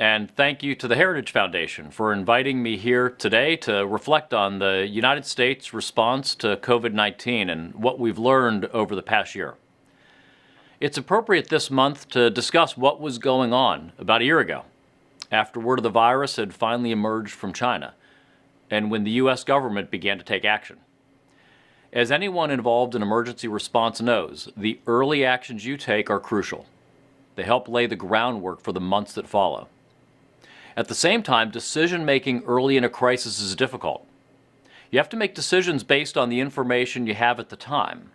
and thank you to the Heritage Foundation for inviting me here today to reflect on the United States response to COVID 19 and what we've learned over the past year. It's appropriate this month to discuss what was going on about a year ago, after word of the virus had finally emerged from China, and when the U.S. government began to take action. As anyone involved in emergency response knows, the early actions you take are crucial. They help lay the groundwork for the months that follow. At the same time, decision making early in a crisis is difficult. You have to make decisions based on the information you have at the time.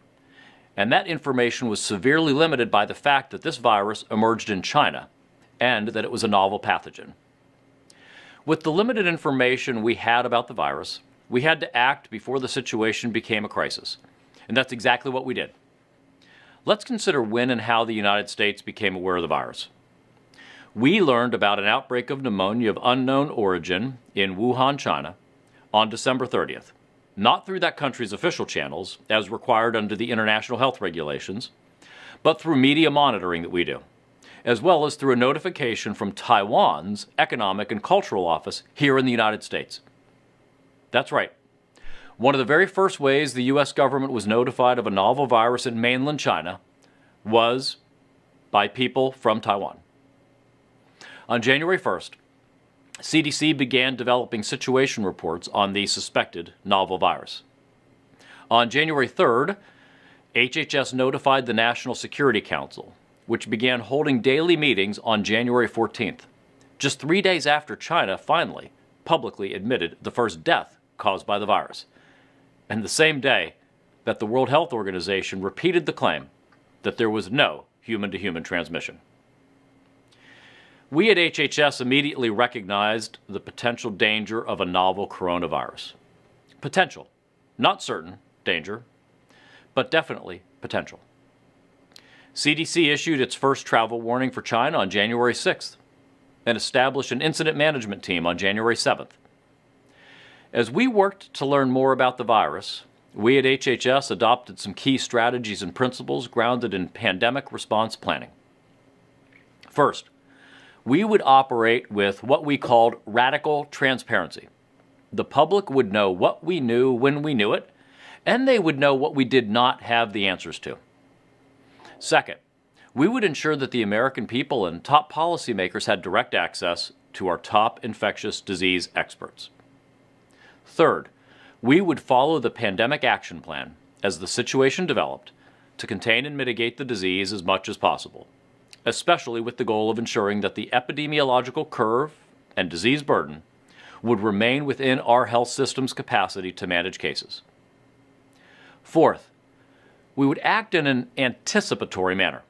And that information was severely limited by the fact that this virus emerged in China and that it was a novel pathogen. With the limited information we had about the virus, we had to act before the situation became a crisis. And that's exactly what we did. Let's consider when and how the United States became aware of the virus. We learned about an outbreak of pneumonia of unknown origin in Wuhan, China, on December 30th. Not through that country's official channels, as required under the international health regulations, but through media monitoring that we do, as well as through a notification from Taiwan's Economic and Cultural Office here in the United States. That's right. One of the very first ways the U.S. government was notified of a novel virus in mainland China was by people from Taiwan. On January 1st, CDC began developing situation reports on the suspected novel virus. On January 3rd, HHS notified the National Security Council, which began holding daily meetings on January 14th, just three days after China finally publicly admitted the first death caused by the virus, and the same day that the World Health Organization repeated the claim that there was no human to human transmission. We at HHS immediately recognized the potential danger of a novel coronavirus. Potential, not certain danger, but definitely potential. CDC issued its first travel warning for China on January 6th and established an incident management team on January 7th. As we worked to learn more about the virus, we at HHS adopted some key strategies and principles grounded in pandemic response planning. First, we would operate with what we called radical transparency. The public would know what we knew when we knew it, and they would know what we did not have the answers to. Second, we would ensure that the American people and top policymakers had direct access to our top infectious disease experts. Third, we would follow the pandemic action plan as the situation developed to contain and mitigate the disease as much as possible especially with the goal of ensuring that the epidemiological curve and disease burden would remain within our health system's capacity to manage cases. Fourth, we would act in an anticipatory manner.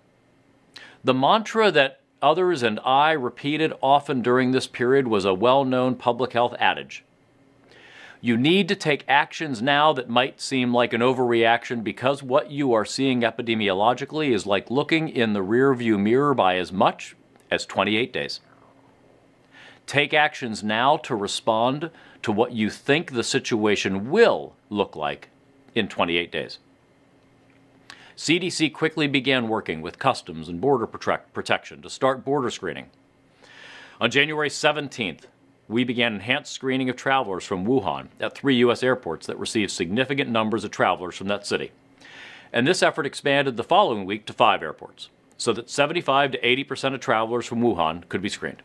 The mantra that others and I repeated often during this period was a well known public health adage you need to take actions now that might seem like an overreaction because what you are seeing epidemiologically is like looking in the rearview mirror by as much as 28 days. Take actions now to respond to what you think the situation will look like in 28 days. CDC quickly began working with Customs and Border Protection to start border screening. On January 17th, we began enhanced screening of travelers from Wuhan at three U.S. airports that received significant numbers of travelers from that city. And this effort expanded the following week to five airports, so that 75 to 80 percent of travelers from Wuhan could be screened.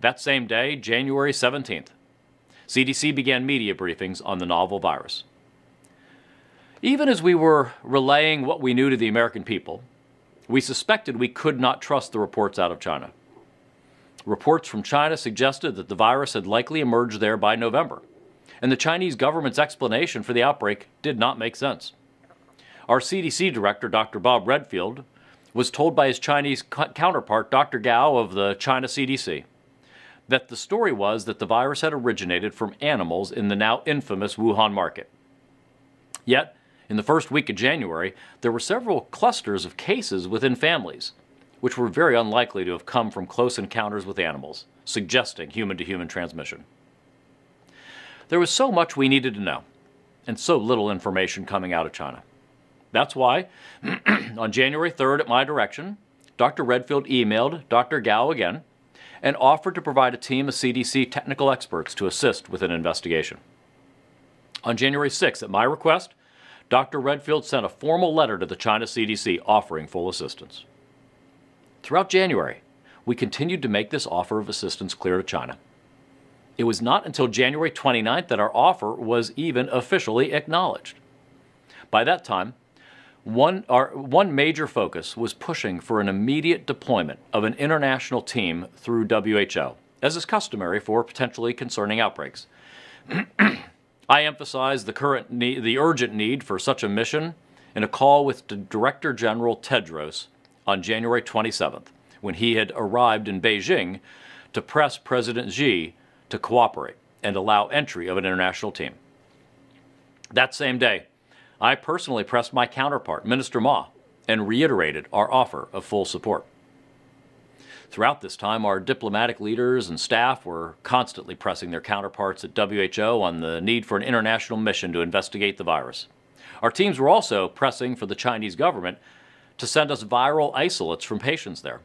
That same day, January 17th, CDC began media briefings on the novel virus. Even as we were relaying what we knew to the American people, we suspected we could not trust the reports out of China. Reports from China suggested that the virus had likely emerged there by November, and the Chinese government's explanation for the outbreak did not make sense. Our CDC director, Dr. Bob Redfield, was told by his Chinese counterpart, Dr. Gao of the China CDC, that the story was that the virus had originated from animals in the now infamous Wuhan market. Yet, in the first week of January, there were several clusters of cases within families, which were very unlikely to have come from close encounters with animals, suggesting human to human transmission. There was so much we needed to know, and so little information coming out of China. That's why, on January 3rd, at my direction, Dr. Redfield emailed Dr. Gao again, and offered to provide a team of CDC technical experts to assist with an investigation. On January 6, at my request, Dr. Redfield sent a formal letter to the China CDC offering full assistance. Throughout January, we continued to make this offer of assistance clear to China. It was not until January 29th that our offer was even officially acknowledged. By that time, one, our, one major focus was pushing for an immediate deployment of an international team through WHO, as is customary for potentially concerning outbreaks. I emphasized the current need, the urgent need for such a mission in a call with Director General Tedros on January 27th, when he had arrived in Beijing to press President Xi to cooperate and allow entry of an international team. That same day, I personally pressed my counterpart, Minister Ma, and reiterated our offer of full support. Throughout this time, our diplomatic leaders and staff were constantly pressing their counterparts at WHO on the need for an international mission to investigate the virus. Our teams were also pressing for the Chinese government to send us viral isolates from patients there.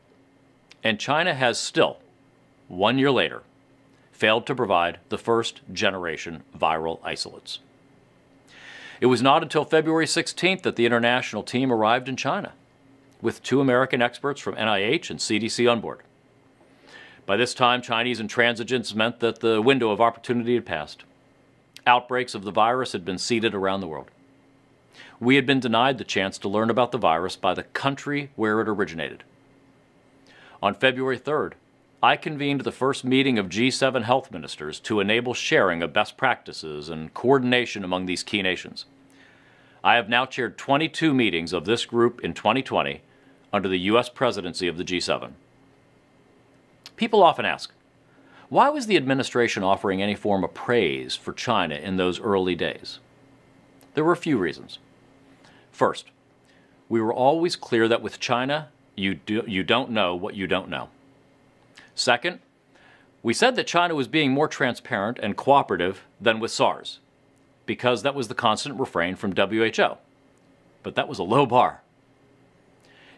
And China has still, one year later, failed to provide the first generation viral isolates. It was not until February 16th that the international team arrived in China, with two American experts from NIH and CDC on board. By this time, Chinese intransigence meant that the window of opportunity had passed. Outbreaks of the virus had been seeded around the world. We had been denied the chance to learn about the virus by the country where it originated. On February 3rd, I convened the first meeting of G7 health ministers to enable sharing of best practices and coordination among these key nations. I have now chaired 22 meetings of this group in 2020 under the U.S. presidency of the G7. People often ask, why was the administration offering any form of praise for China in those early days? There were a few reasons. First, we were always clear that with China, you, do, you don't know what you don't know. Second, we said that China was being more transparent and cooperative than with SARS, because that was the constant refrain from WHO. But that was a low bar.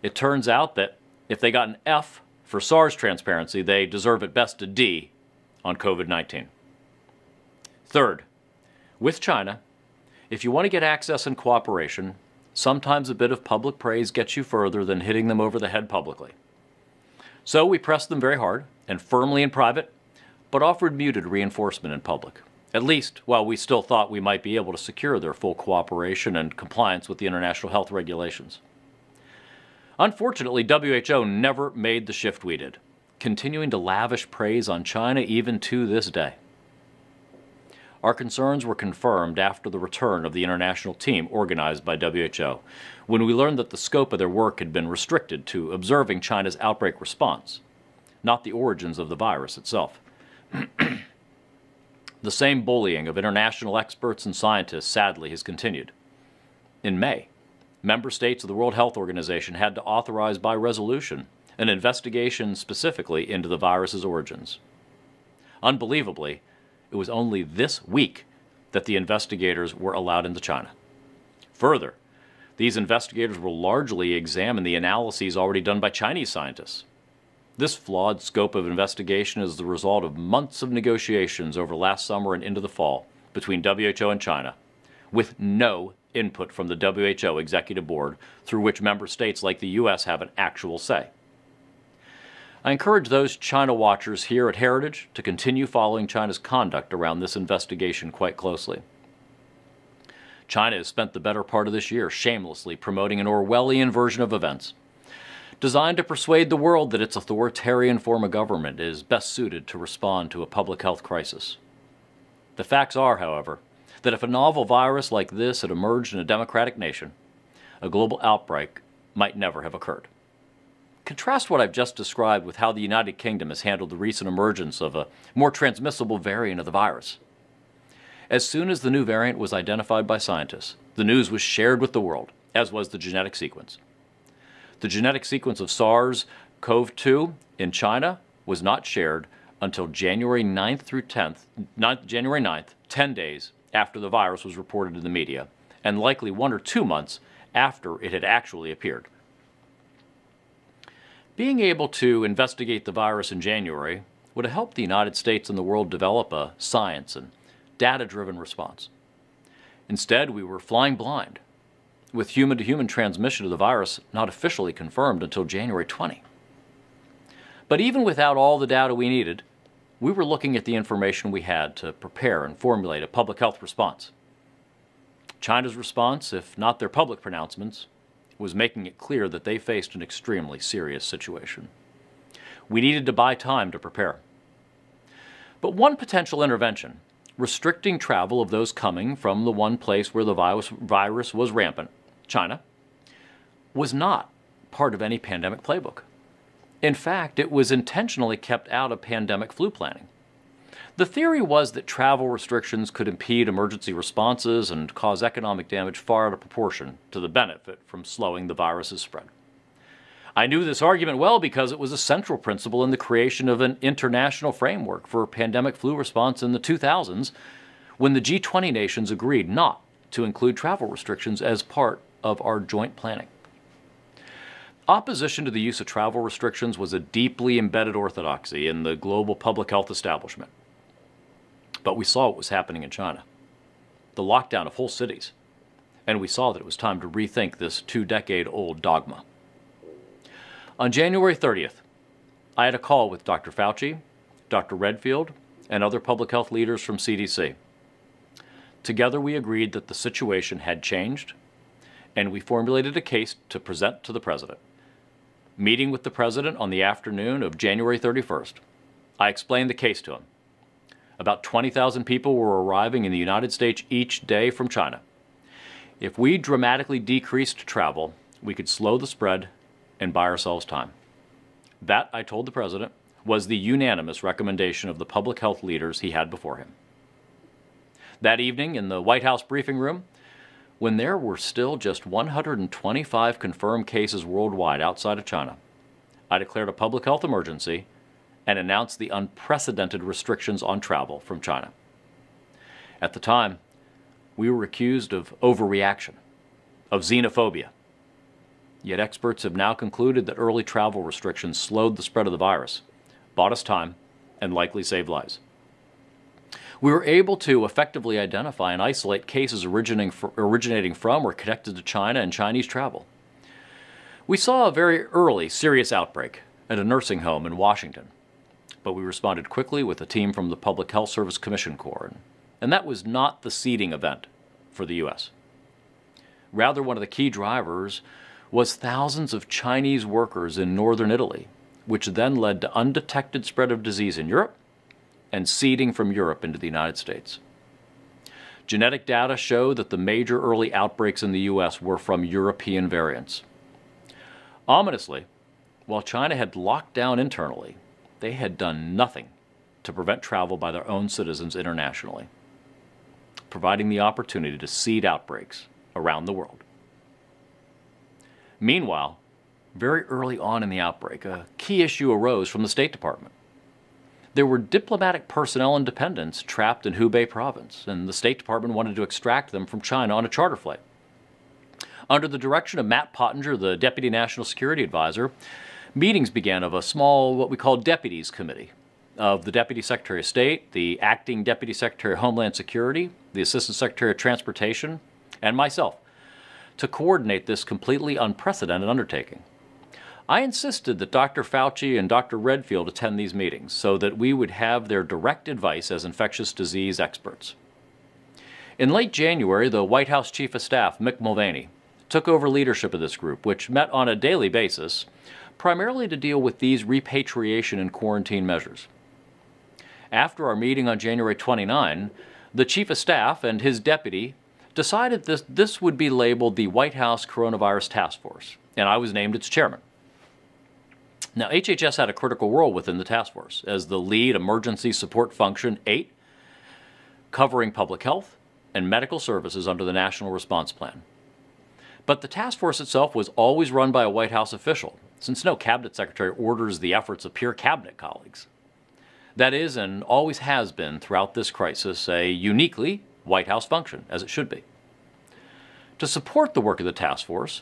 It turns out that if they got an F for SARS transparency, they deserve at best a D on COVID 19. Third, with China, if you want to get access and cooperation, sometimes a bit of public praise gets you further than hitting them over the head publicly. So we pressed them very hard and firmly in private, but offered muted reinforcement in public, at least while we still thought we might be able to secure their full cooperation and compliance with the international health regulations. Unfortunately, WHO never made the shift we did, continuing to lavish praise on China even to this day. Our concerns were confirmed after the return of the international team organized by WHO, when we learned that the scope of their work had been restricted to observing China's outbreak response, not the origins of the virus itself. the same bullying of international experts and scientists sadly has continued. In May, member states of the World Health Organization had to authorize by resolution an investigation specifically into the virus's origins. Unbelievably, it was only this week that the investigators were allowed into China. Further, these investigators will largely examine the analyses already done by Chinese scientists. This flawed scope of investigation is the result of months of negotiations over last summer and into the fall between WHO and China, with no input from the WHO Executive Board, through which member states like the U.S. have an actual say. I encourage those China watchers here at Heritage to continue following China's conduct around this investigation quite closely. China has spent the better part of this year shamelessly promoting an Orwellian version of events, designed to persuade the world that its authoritarian form of government is best suited to respond to a public health crisis. The facts are, however, that if a novel virus like this had emerged in a democratic nation, a global outbreak might never have occurred. Contrast what I've just described with how the United Kingdom has handled the recent emergence of a more transmissible variant of the virus. As soon as the new variant was identified by scientists, the news was shared with the world, as was the genetic sequence. The genetic sequence of SARS CoV 2 in China was not shared until January 9th through 10th, 9th, January 9th, 10 days after the virus was reported in the media, and likely one or two months after it had actually appeared. Being able to investigate the virus in January would have helped the United States and the world develop a science and data driven response. Instead, we were flying blind, with human to human transmission of the virus not officially confirmed until January 20. But even without all the data we needed, we were looking at the information we had to prepare and formulate a public health response. China's response, if not their public pronouncements, was making it clear that they faced an extremely serious situation. We needed to buy time to prepare. But one potential intervention, restricting travel of those coming from the one place where the virus, was rampant, China, was not part of any pandemic playbook. In fact, it was intentionally kept out of pandemic flu planning. The theory was that travel restrictions could impede emergency responses and cause economic damage far out of proportion to the benefit from slowing the virus's spread. I knew this argument well because it was a central principle in the creation of an international framework for pandemic flu response in the 2000s when the G20 nations agreed not to include travel restrictions as part of our joint planning. Opposition to the use of travel restrictions was a deeply embedded orthodoxy in the global public health establishment. But we saw what was happening in China the lockdown of whole cities. And we saw that it was time to rethink this two decade old dogma. On January 30th, I had a call with Dr. Fauci, Dr. Redfield, and other public health leaders from CDC. Together, we agreed that the situation had changed, and we formulated a case to present to the President. Meeting with the President on the afternoon of January 31st, I explained the case to him. About 20,000 people were arriving in the United States each day from China. If we dramatically decreased travel, we could slow the spread and buy ourselves time. That, I told the President, was the unanimous recommendation of the public health leaders he had before him. That evening, in the White House briefing room, when there were still just 125 confirmed cases worldwide outside of China, I declared a public health emergency and announced the unprecedented restrictions on travel from China. At the time, we were accused of overreaction, of xenophobia. Yet experts have now concluded that early travel restrictions slowed the spread of the virus, bought us time, and likely saved lives we were able to effectively identify and isolate cases originating, from or connected to China and Chinese travel. We saw a very early serious outbreak at a nursing home in Washington, but we responded quickly with a team from the Public Health Service Commission Corps, and that was not the seeding event for the U.S. Rather, one of the key drivers was thousands of Chinese workers in northern Italy, which then led to undetected spread of disease in Europe and seeding from Europe into the United States. Genetic data show that the major early outbreaks in the U.S. were from European variants. Ominously, while China had locked down internally, they had done nothing to prevent travel by their own citizens internationally, providing the opportunity to seed outbreaks around the world. Meanwhile, very early on in the outbreak, a key issue arose from the State Department there were diplomatic personnel and dependents trapped in Hubei province, and the State Department wanted to extract them from China on a charter flight. Under the direction of Matt Pottinger, the Deputy National Security Advisor, meetings began of a small, what we call Deputies Committee of the Deputy Secretary of State, the Acting Deputy Secretary of Homeland Security, the Assistant Secretary of Transportation, and myself to coordinate this completely unprecedented undertaking. I insisted that Dr. Fauci and Dr. Redfield attend these meetings so that we would have their direct advice as infectious disease experts. In late January, the White House Chief of Staff, Mick Mulvaney, took over leadership of this group, which met on a daily basis, primarily to deal with these repatriation and quarantine measures. After our meeting on January 29, the Chief of Staff and his deputy decided this, this would be labeled the White House Coronavirus Task Force, and I was named its chairman. Now, HHS had a critical role within the task force as the lead emergency support function 8, covering public health and medical services under the National Response Plan. But the task force itself was always run by a White House official, since no cabinet secretary orders the efforts of peer cabinet colleagues. That is, and always has been throughout this crisis, a uniquely White House function, as it should be. To support the work of the task force,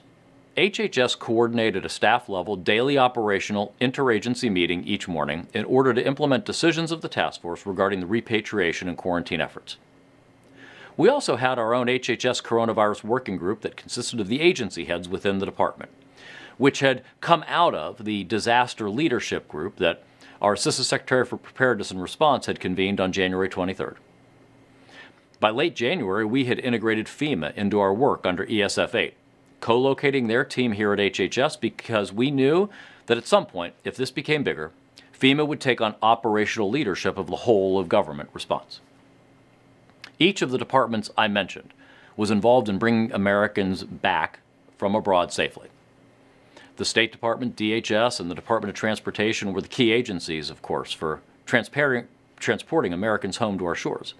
HHS coordinated a staff level daily operational interagency meeting each morning in order to implement decisions of the task force regarding the repatriation and quarantine efforts. We also had our own HHS coronavirus working group that consisted of the agency heads within the department, which had come out of the disaster leadership group that our Assistant Secretary for Preparedness and Response had convened on January 23rd. By late January, we had integrated FEMA into our work under ESF 8, co locating their team here at HHS because we knew that at some point, if this became bigger, FEMA would take on operational leadership of the whole of government response. Each of the departments I mentioned was involved in bringing Americans back from abroad safely. The State Department, DHS, and the Department of Transportation were the key agencies, of course, for transporting Americans home to our shores.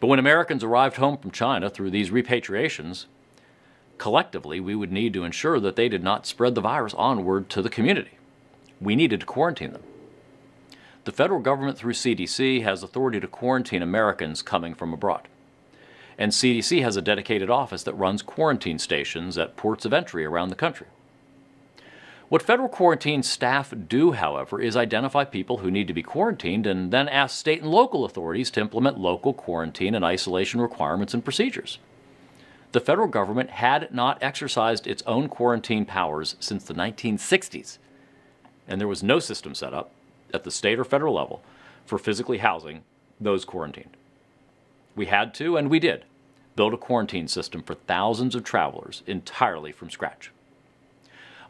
But when Americans arrived home from China through these repatriations, collectively we would need to ensure that they did not spread the virus onward to the community. We needed to quarantine them. The federal government, through CDC, has authority to quarantine Americans coming from abroad. And CDC has a dedicated office that runs quarantine stations at ports of entry around the country. What federal quarantine staff do, however, is identify people who need to be quarantined and then ask state and local authorities to implement local quarantine and isolation requirements and procedures. The federal government had not exercised its own quarantine powers since the 1960s, and there was no system set up at the state or federal level for physically housing those quarantined. We had to, and we did, build a quarantine system for thousands of travelers entirely from scratch.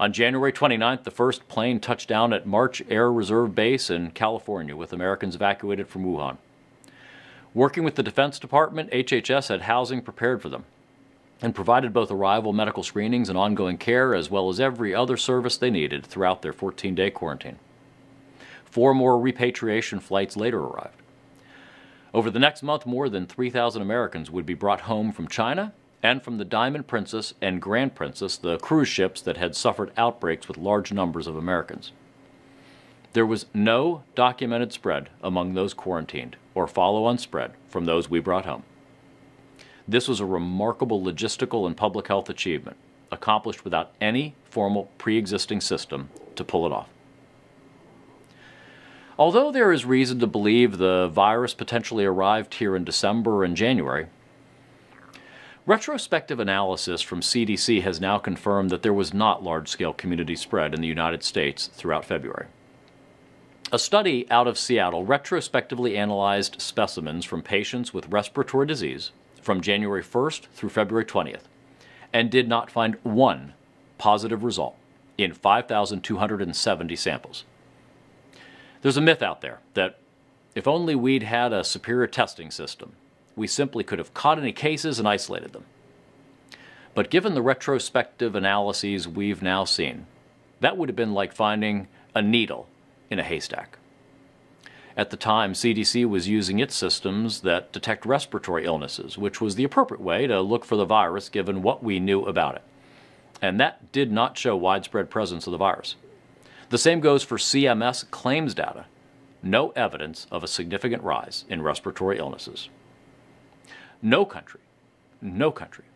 On January 29th, the first plane touched down at March Air Reserve Base in California with Americans evacuated from Wuhan. Working with the Defense Department, HHS had housing prepared for them and provided both arrival medical screenings and ongoing care, as well as every other service they needed throughout their 14 day quarantine. Four more repatriation flights later arrived. Over the next month, more than 3,000 Americans would be brought home from China and from the Diamond Princess and Grand Princess, the cruise ships that had suffered outbreaks with large numbers of Americans. There was no documented spread among those quarantined or follow on spread from those we brought home. This was a remarkable logistical and public health achievement, accomplished without any formal pre existing system to pull it off. Although there is reason to believe the virus potentially arrived here in December and January, retrospective analysis from CDC has now confirmed that there was not large scale community spread in the United States throughout February. A study out of Seattle retrospectively analyzed specimens from patients with respiratory disease from January 1st through February 20th and did not find one positive result in 5,270 samples. There's a myth out there that if only we'd had a superior testing system, we simply could have caught any cases and isolated them. But given the retrospective analyses we've now seen, that would have been like finding a needle in a haystack. At the time, CDC was using its systems that detect respiratory illnesses, which was the appropriate way to look for the virus given what we knew about it. And that did not show widespread presence of the virus. The same goes for CMS claims data. No evidence of a significant rise in respiratory illnesses. No country, no country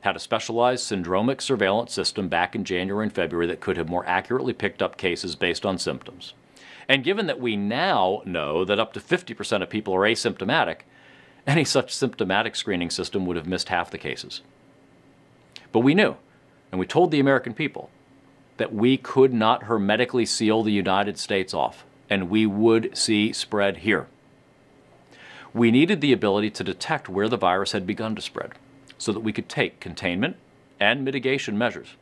had a specialized syndromic surveillance system back in January and February that could have more accurately picked up cases based on symptoms. And given that we now know that up to 50% of people are asymptomatic, any such symptomatic screening system would have missed half the cases. But we knew, and we told the American people that we could not hermetically seal the United States off, and we would see spread here. We needed the ability to detect where the virus had begun to spread so that we could take containment and mitigation measures.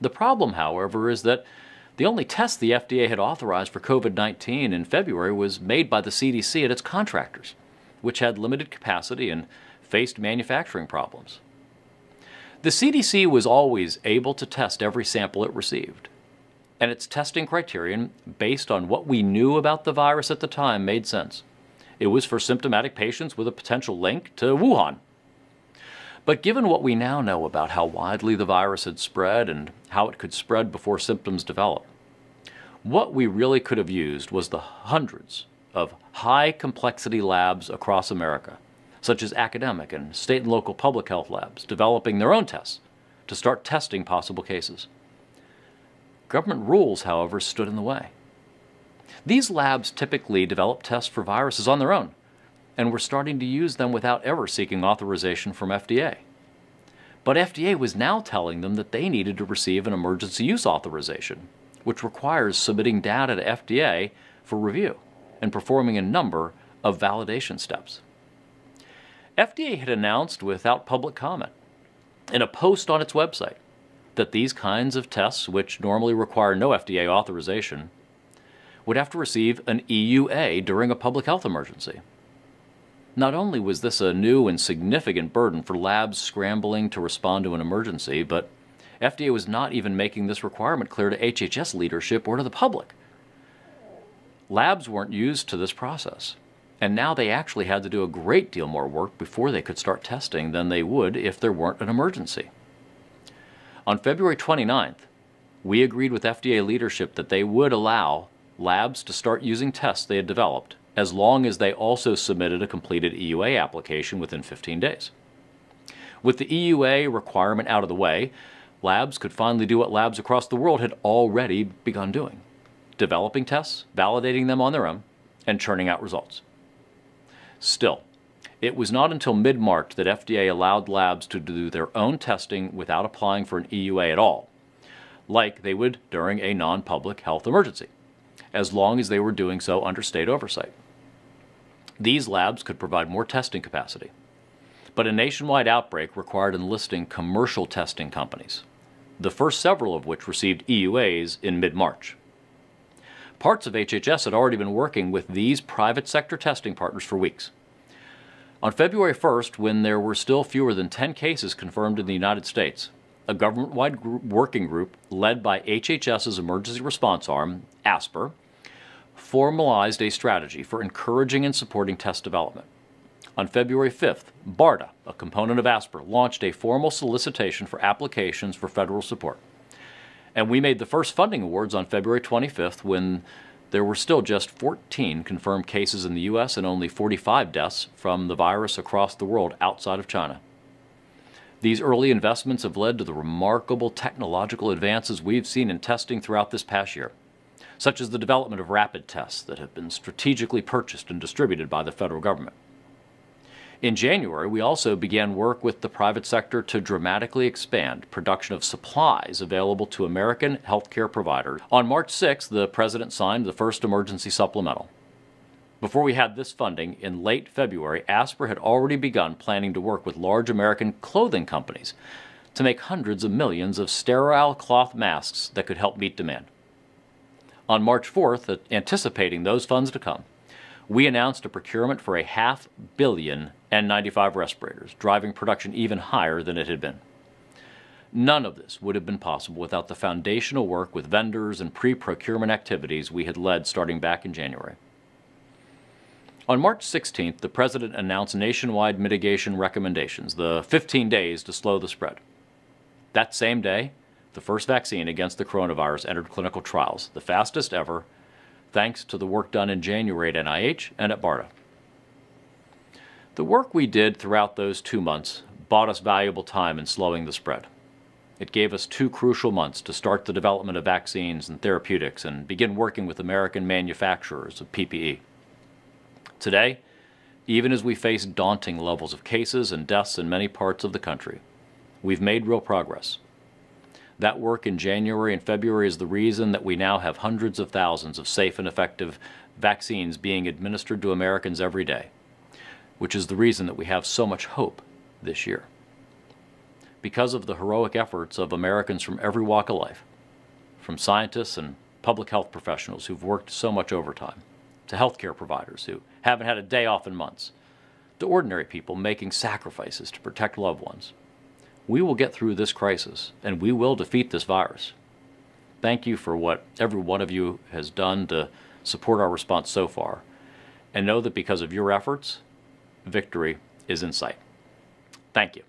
The problem, however, is that the only test the FDA had authorized for COVID 19 in February was made by the CDC and its contractors, which had limited capacity and faced manufacturing problems. The CDC was always able to test every sample it received, and its testing criterion, based on what we knew about the virus at the time, made sense. It was for symptomatic patients with a potential link to Wuhan. But given what we now know about how widely the virus had spread and how it could spread before symptoms develop, what we really could have used was the hundreds of high complexity labs across America such as academic and state and local public health labs, developing their own tests to start testing possible cases. Government rules, however, stood in the way. These labs typically develop tests for viruses on their own, and were starting to use them without ever seeking authorization from FDA. But FDA was now telling them that they needed to receive an emergency use authorization, which requires submitting data to FDA for review and performing a number of validation steps. FDA had announced without public comment in a post on its website that these kinds of tests, which normally require no FDA authorization, would have to receive an EUA during a public health emergency. Not only was this a new and significant burden for labs scrambling to respond to an emergency, but FDA was not even making this requirement clear to HHS leadership or to the public. Labs weren't used to this process, and now they actually had to do a great deal more work before they could start testing than they would if there weren't an emergency. On February 29th, we agreed with FDA leadership that they would allow labs to start using tests they had developed as long as they also submitted a completed EUA application within 15 days. With the EUA requirement out of the way, labs could finally do what labs across the world had already begun doing developing tests, validating them on their own, and churning out results. Still, it was not until mid March that FDA allowed labs to do their own testing without applying for an EUA at all, like they would during a non public health emergency, as long as they were doing so under state oversight. These labs could provide more testing capacity, but a nationwide outbreak required enlisting commercial testing companies, the first several of which received EUAs in mid March. Parts of HHS had already been working with these private sector testing partners for weeks. On February 1st, when there were still fewer than 10 cases confirmed in the United States, a government wide working group led by HHS's emergency response arm, ASPR, formalized a strategy for encouraging and supporting test development. On February 5th, BARDA, a component of ASPR, launched a formal solicitation for applications for federal support. And we made the first funding awards on February 25th when there were still just 14 confirmed cases in the U.S. and only 45 deaths from the virus across the world outside of China. These early investments have led to the remarkable technological advances we've seen in testing throughout this past year, such as the development of rapid tests that have been strategically purchased and distributed by the federal government. In January, we also began work with the private sector to dramatically expand production of supplies available to American healthcare providers. On March 6, the President signed the first emergency supplemental. Before we had this funding, in late February, ASPR had already begun planning to work with large American clothing companies to make hundreds of millions of sterile cloth masks that could help meet demand. On March 4th, uh, anticipating those funds to come, we announced a procurement for a half billion N95 respirators, driving production even higher than it had been. None of this would have been possible without the foundational work with vendors and pre procurement activities we had led starting back in January. On March 16th, the President announced nationwide mitigation recommendations, the 15 days to slow the spread. That same day, the first vaccine against the coronavirus entered clinical trials, the fastest ever, thanks to the work done in January at NIH and at BARDA. The work we did throughout those two months bought us valuable time in slowing the spread. It gave us two crucial months to start the development of vaccines and therapeutics and begin working with American manufacturers of PPE. Today, even as we face daunting levels of cases and deaths in many parts of the country, we've made real progress. That work in January and February is the reason that we now have hundreds of thousands of safe and effective vaccines being administered to Americans every day which is the reason that we have so much hope this year. Because of the heroic efforts of Americans from every walk of life, from scientists and public health professionals who've worked so much overtime, to healthcare providers who haven't had a day off in months, to ordinary people making sacrifices to protect loved ones. We will get through this crisis and we will defeat this virus. Thank you for what every one of you has done to support our response so far. And know that because of your efforts, victory is in sight. Thank you.